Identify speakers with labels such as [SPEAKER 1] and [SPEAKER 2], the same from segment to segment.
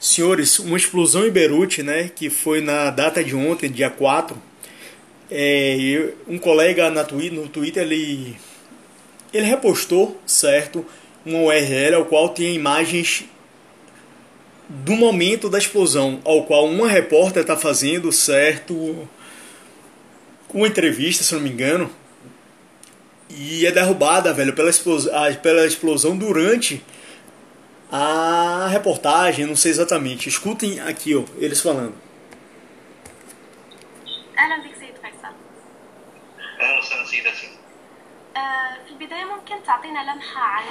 [SPEAKER 1] Senhores, uma explosão em Beirute, né, que foi na data de ontem, dia 4. É, um colega na no Twitter, ele, ele repostou, certo, uma URL ao qual tinha imagens do momento da explosão, ao qual uma repórter está fazendo, certo, uma entrevista, se não me engano, e é derrubada, velho, pela explosão, pela explosão durante a reportagem, não sei exatamente. Escutem aqui, ó, eles falando.
[SPEAKER 2] أهلا بك سيد فيصل
[SPEAKER 3] اهلا وسهلا سيدتي
[SPEAKER 2] آه، في البداية ممكن تعطينا لمحة عن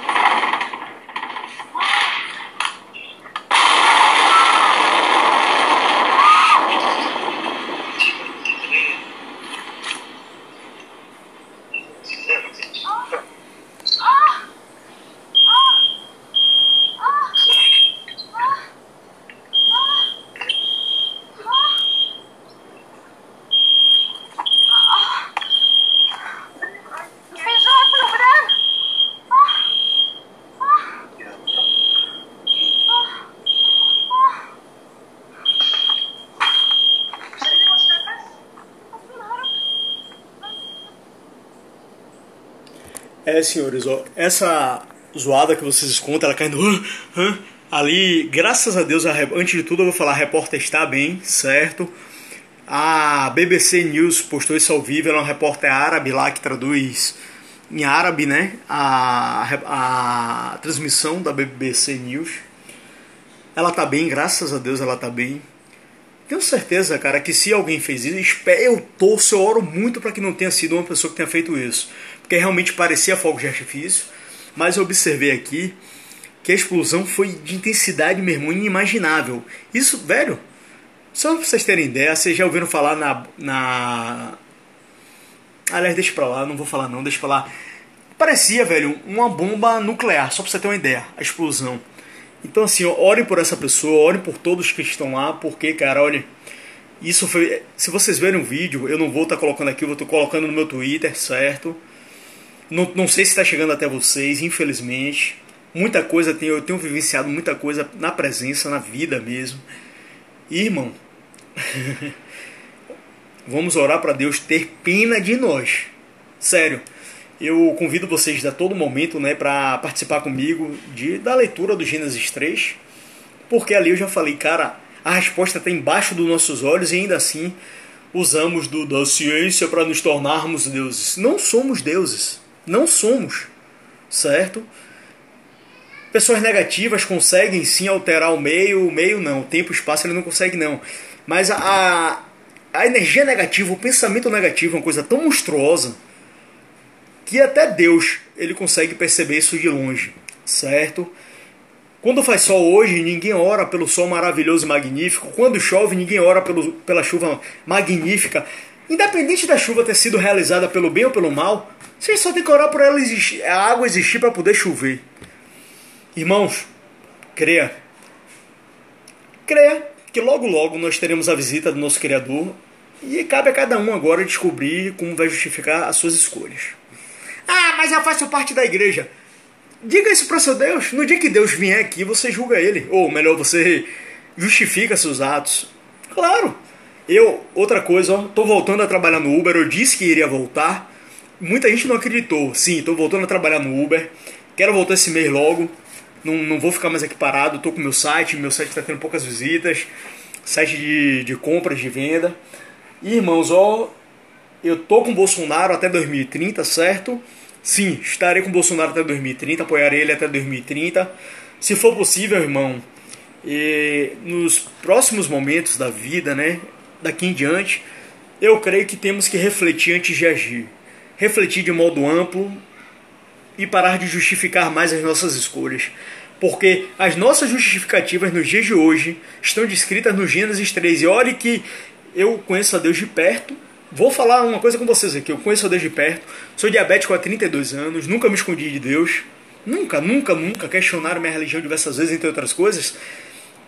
[SPEAKER 1] É, senhores, ó, essa zoada que vocês escutam, ela caindo "Hã? Hã?", ali, graças a Deus, a antes de tudo eu vou falar, a repórter está bem, certo? A BBC News postou isso ao vivo, ela é uma repórter árabe lá que traduz em árabe, né? A, a transmissão da BBC News. Ela tá bem, graças a Deus ela tá bem. Tenho certeza, cara, que se alguém fez isso, eu torço, eu oro muito para que não tenha sido uma pessoa que tenha feito isso. Porque realmente parecia fogo de artifício. Mas eu observei aqui que a explosão foi de intensidade, meu irmão, inimaginável. Isso, velho, só pra vocês terem ideia, vocês já ouviram falar na. na... Aliás, deixa pra lá, não vou falar não, deixa pra lá. Parecia, velho, uma bomba nuclear, só pra você ter uma ideia, a explosão. Então, assim, orem por essa pessoa, orem por todos que estão lá, porque, cara, olha, isso foi. Se vocês verem o vídeo, eu não vou estar colocando aqui, eu vou estar colocando no meu Twitter, certo? Não, não sei se está chegando até vocês, infelizmente. Muita coisa, tenho, eu tenho vivenciado muita coisa na presença, na vida mesmo. Irmão, vamos orar para Deus ter pena de nós. Sério. Eu convido vocês a todo momento, né, para participar comigo de da leitura do Gênesis 3, porque ali eu já falei, cara, a resposta está embaixo dos nossos olhos e ainda assim usamos do, da ciência para nos tornarmos deuses. Não somos deuses, não somos, certo? Pessoas negativas conseguem sim alterar o meio, o meio não, o tempo o espaço ele não consegue não. Mas a, a energia negativa, o pensamento negativo é uma coisa tão monstruosa que até Deus ele consegue perceber isso de longe, certo? Quando faz sol hoje, ninguém ora pelo sol maravilhoso e magnífico. Quando chove, ninguém ora pelo, pela chuva magnífica. Independente da chuva ter sido realizada pelo bem ou pelo mal, você só tem que orar por ela existir, a água existir para poder chover. Irmãos, creia. Creia que logo logo nós teremos a visita do nosso Criador e cabe a cada um agora descobrir como vai justificar as suas escolhas. Ah, mas eu faço parte da igreja. Diga isso para seu Deus. No dia que Deus vier aqui, você julga ele. Ou melhor, você justifica seus atos. Claro. Eu, outra coisa, ó, tô voltando a trabalhar no Uber. Eu disse que iria voltar. Muita gente não acreditou. Sim, tô voltando a trabalhar no Uber. Quero voltar esse mês logo. Não, não vou ficar mais aqui parado. Tô com meu site. Meu site está tendo poucas visitas. Site de, de compras, de venda. E, irmãos, ó, eu tô com Bolsonaro até 2030, certo? Sim, estarei com Bolsonaro até 2030, apoiarei ele até 2030. Se for possível, irmão, e nos próximos momentos da vida, né, daqui em diante, eu creio que temos que refletir antes de agir. Refletir de modo amplo e parar de justificar mais as nossas escolhas. Porque as nossas justificativas nos dias de hoje estão descritas no Gênesis 3. E olhe que eu conheço a Deus de perto. Vou falar uma coisa com vocês aqui. Eu conheço a Deus de perto. Sou diabético há 32 anos. Nunca me escondi de Deus. Nunca, nunca, nunca questionaram minha religião diversas vezes, entre outras coisas.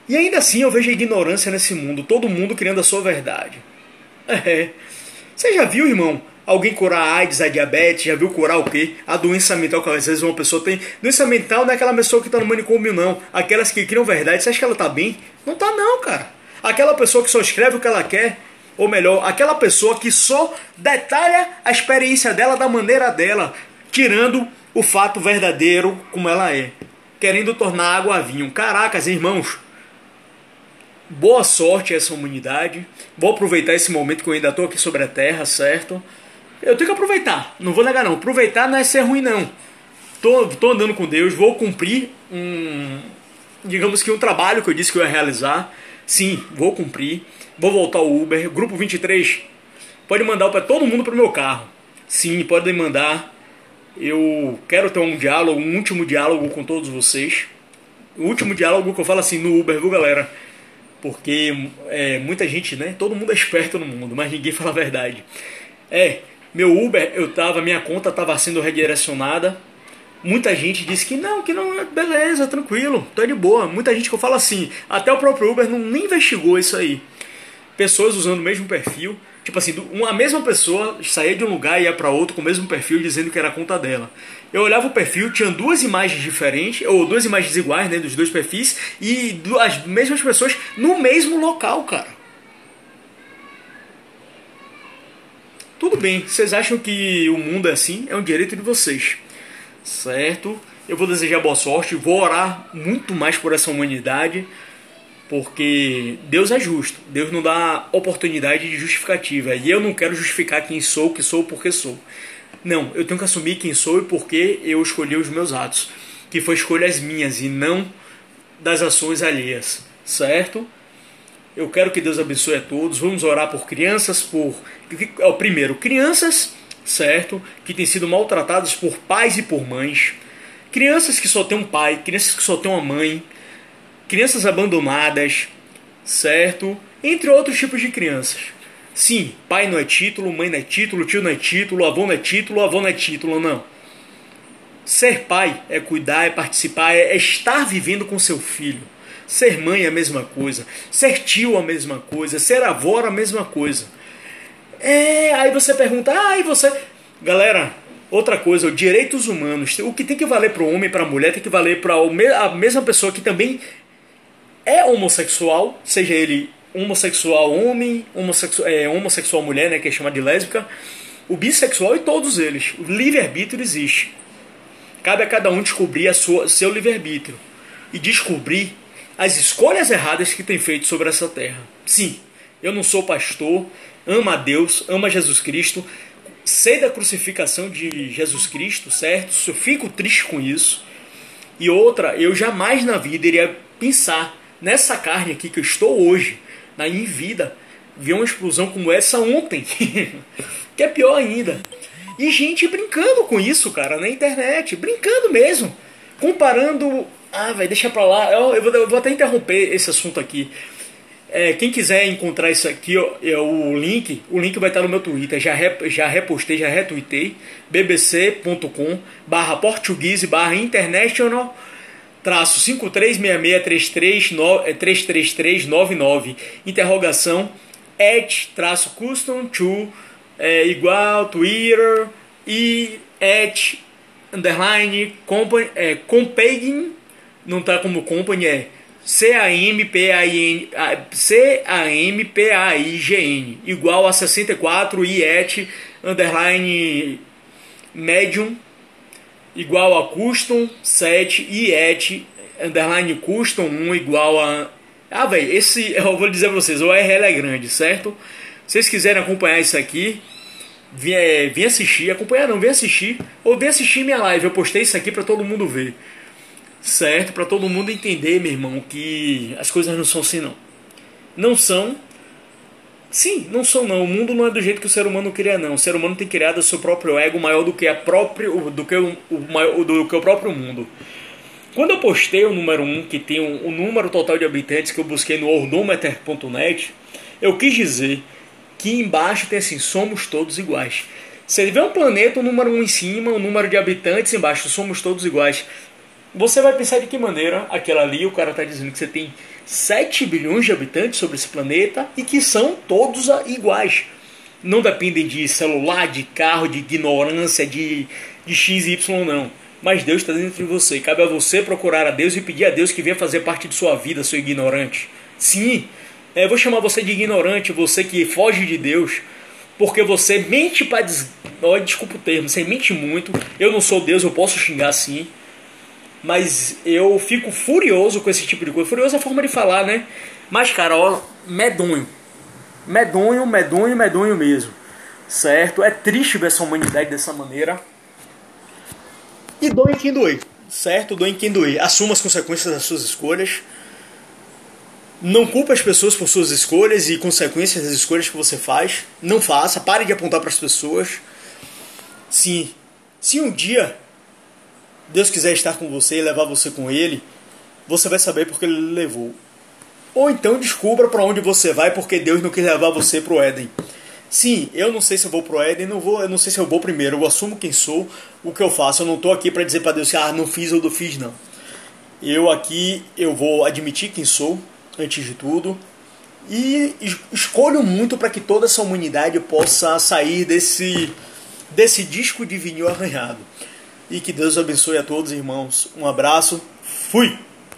[SPEAKER 1] E ainda assim eu vejo a ignorância nesse mundo. Todo mundo criando a sua verdade. É. Você já viu, irmão, alguém curar a AIDS, a diabetes, já viu curar o quê? A doença mental que às vezes uma pessoa tem. Doença mental não é aquela pessoa que está no manicômio, não. Aquelas que criam verdade. Você acha que ela está bem? Não está não, cara. Aquela pessoa que só escreve o que ela quer, ou melhor, aquela pessoa que só detalha a experiência dela da maneira dela, tirando o fato verdadeiro como ela é, querendo tornar água a vinho. Caracas, irmãos, boa sorte a essa humanidade. Vou aproveitar esse momento que eu ainda estou aqui sobre a Terra, certo? Eu tenho que aproveitar, não vou negar não. Aproveitar não é ser ruim não. Tô, tô andando com Deus, vou cumprir um, digamos que um trabalho que eu disse que eu ia realizar. Sim, vou cumprir. Vou voltar ao Uber. Grupo 23, pode mandar para todo mundo para o meu carro. Sim, podem mandar. Eu quero ter um diálogo, um último diálogo com todos vocês. O último diálogo que eu falo assim no Uber, viu galera? Porque é, muita gente, né? Todo mundo é esperto no mundo, mas ninguém fala a verdade. É, meu Uber, eu tava, minha conta estava sendo redirecionada. Muita gente disse que não, que não, beleza, tranquilo, tô de boa. Muita gente que eu falo assim, até o próprio Uber não nem investigou isso aí. Pessoas usando o mesmo perfil, tipo assim, uma mesma pessoa saía de um lugar e ia para outro com o mesmo perfil dizendo que era a conta dela. Eu olhava o perfil, tinha duas imagens diferentes, ou duas imagens iguais, né, dos dois perfis, e as mesmas pessoas no mesmo local, cara. Tudo bem, vocês acham que o mundo é assim? É um direito de vocês, certo? Eu vou desejar boa sorte, vou orar muito mais por essa humanidade, porque Deus é justo, Deus não dá oportunidade de justificativa, e eu não quero justificar quem sou, que sou, porque sou. Não, eu tenho que assumir quem sou e porque eu escolhi os meus atos, que foi escolhas minhas e não das ações alheias, certo? Eu quero que Deus abençoe a todos. Vamos orar por crianças, por primeiro crianças, certo, que têm sido maltratadas por pais e por mães, crianças que só têm um pai, crianças que só têm uma mãe, crianças abandonadas, certo, entre outros tipos de crianças. Sim, pai não é título, mãe não é título, tio não é título, avô não é título, avô não é título, não. Ser pai é cuidar, é participar, é estar vivendo com seu filho. Ser mãe é a mesma coisa. Ser tio é a mesma coisa. Ser avó é a mesma coisa. É, aí você pergunta, ah, você. Galera, outra coisa, direitos humanos. O que tem que valer para o homem e para a mulher tem que valer para a mesma pessoa que também é homossexual, seja ele homossexual homem, homossexual, é, homossexual mulher, né, que é chamada de lésbica, o bissexual e todos eles. O livre-arbítrio existe. Cabe a cada um descobrir a sua, seu livre-arbítrio e descobrir as escolhas erradas que tem feito sobre essa terra. Sim, eu não sou pastor, amo a Deus, amo a Jesus Cristo, sei da crucificação de Jesus Cristo, certo? Eu fico triste com isso. E outra, eu jamais na vida iria pensar nessa carne aqui que eu estou hoje, na em vida, ver uma explosão como essa ontem, que é pior ainda. E gente brincando com isso, cara, na internet, brincando mesmo, comparando ah, vai, deixa pra lá. Eu, eu, vou, eu, vou, até interromper esse assunto aqui. É, quem quiser encontrar isso aqui, ó, é o link, o link vai estar no meu Twitter. Já, rep, já repostei, já retuitei. bbc.com barra português barra international traço 53663399 interrogação at traço custom to é, igual Twitter e at underline company, é, compagin não tá como company, é C-A-M-P-A-I-G-N igual a 64 iet underline medium igual a custom 7 iet underline custom 1 igual a ah velho esse eu vou dizer pra vocês o URL é grande certo? Se vocês quiserem acompanhar isso aqui vem, é, vem assistir acompanhar não vem assistir ou vem assistir minha live eu postei isso aqui para todo mundo ver certo? Para todo mundo entender, meu irmão, que as coisas não são assim não. Não são. Sim, não são não. O mundo não é do jeito que o ser humano cria não. O ser humano tem criado o seu próprio ego maior do que a próprio do que o, o do que o próprio mundo. Quando eu postei o número 1, que tem o, número total de habitantes que eu busquei no ordometer.net, eu quis dizer que embaixo tem assim, somos todos iguais. Se ele vê um planeta, o número 1 em cima, o número de habitantes embaixo, somos todos iguais. Você vai pensar de que maneira aquela ali, o cara está dizendo que você tem 7 bilhões de habitantes sobre esse planeta e que são todos iguais. não dependem de celular, de carro, de ignorância, de, de X e Y, não. Mas Deus está dentro de você. Cabe a você procurar a Deus e pedir a Deus que venha fazer parte de sua vida, seu ignorante. Sim, é, eu vou chamar você de ignorante, você que foge de Deus, porque você mente para. Des... Oh, desculpa o termo, você mente muito. Eu não sou Deus, eu posso xingar sim. Mas eu fico furioso com esse tipo de coisa. Furioso é a forma de falar, né? Mas, cara, ó, medonho. Medonho, medonho, medonho mesmo. Certo? É triste ver essa humanidade dessa maneira. E doe quem doer. Certo? Doe quem doer. Assuma as consequências das suas escolhas. Não culpe as pessoas por suas escolhas e consequências das escolhas que você faz. Não faça. Pare de apontar para as pessoas. Sim. Se um dia Deus quiser estar com você e levar você com Ele, você vai saber porque Ele levou. Ou então descubra para onde você vai porque Deus não quis levar você para o Éden. Sim, eu não sei se eu vou pro Éden, não vou, eu não sei se eu vou primeiro, eu assumo quem sou, o que eu faço. Eu não estou aqui para dizer para Deus que ah, não fiz ou não fiz não. Eu aqui eu vou admitir quem sou antes de tudo e escolho muito para que toda essa humanidade possa sair desse desse disco de vinil arranhado. E que Deus abençoe a todos, irmãos. Um abraço. Fui!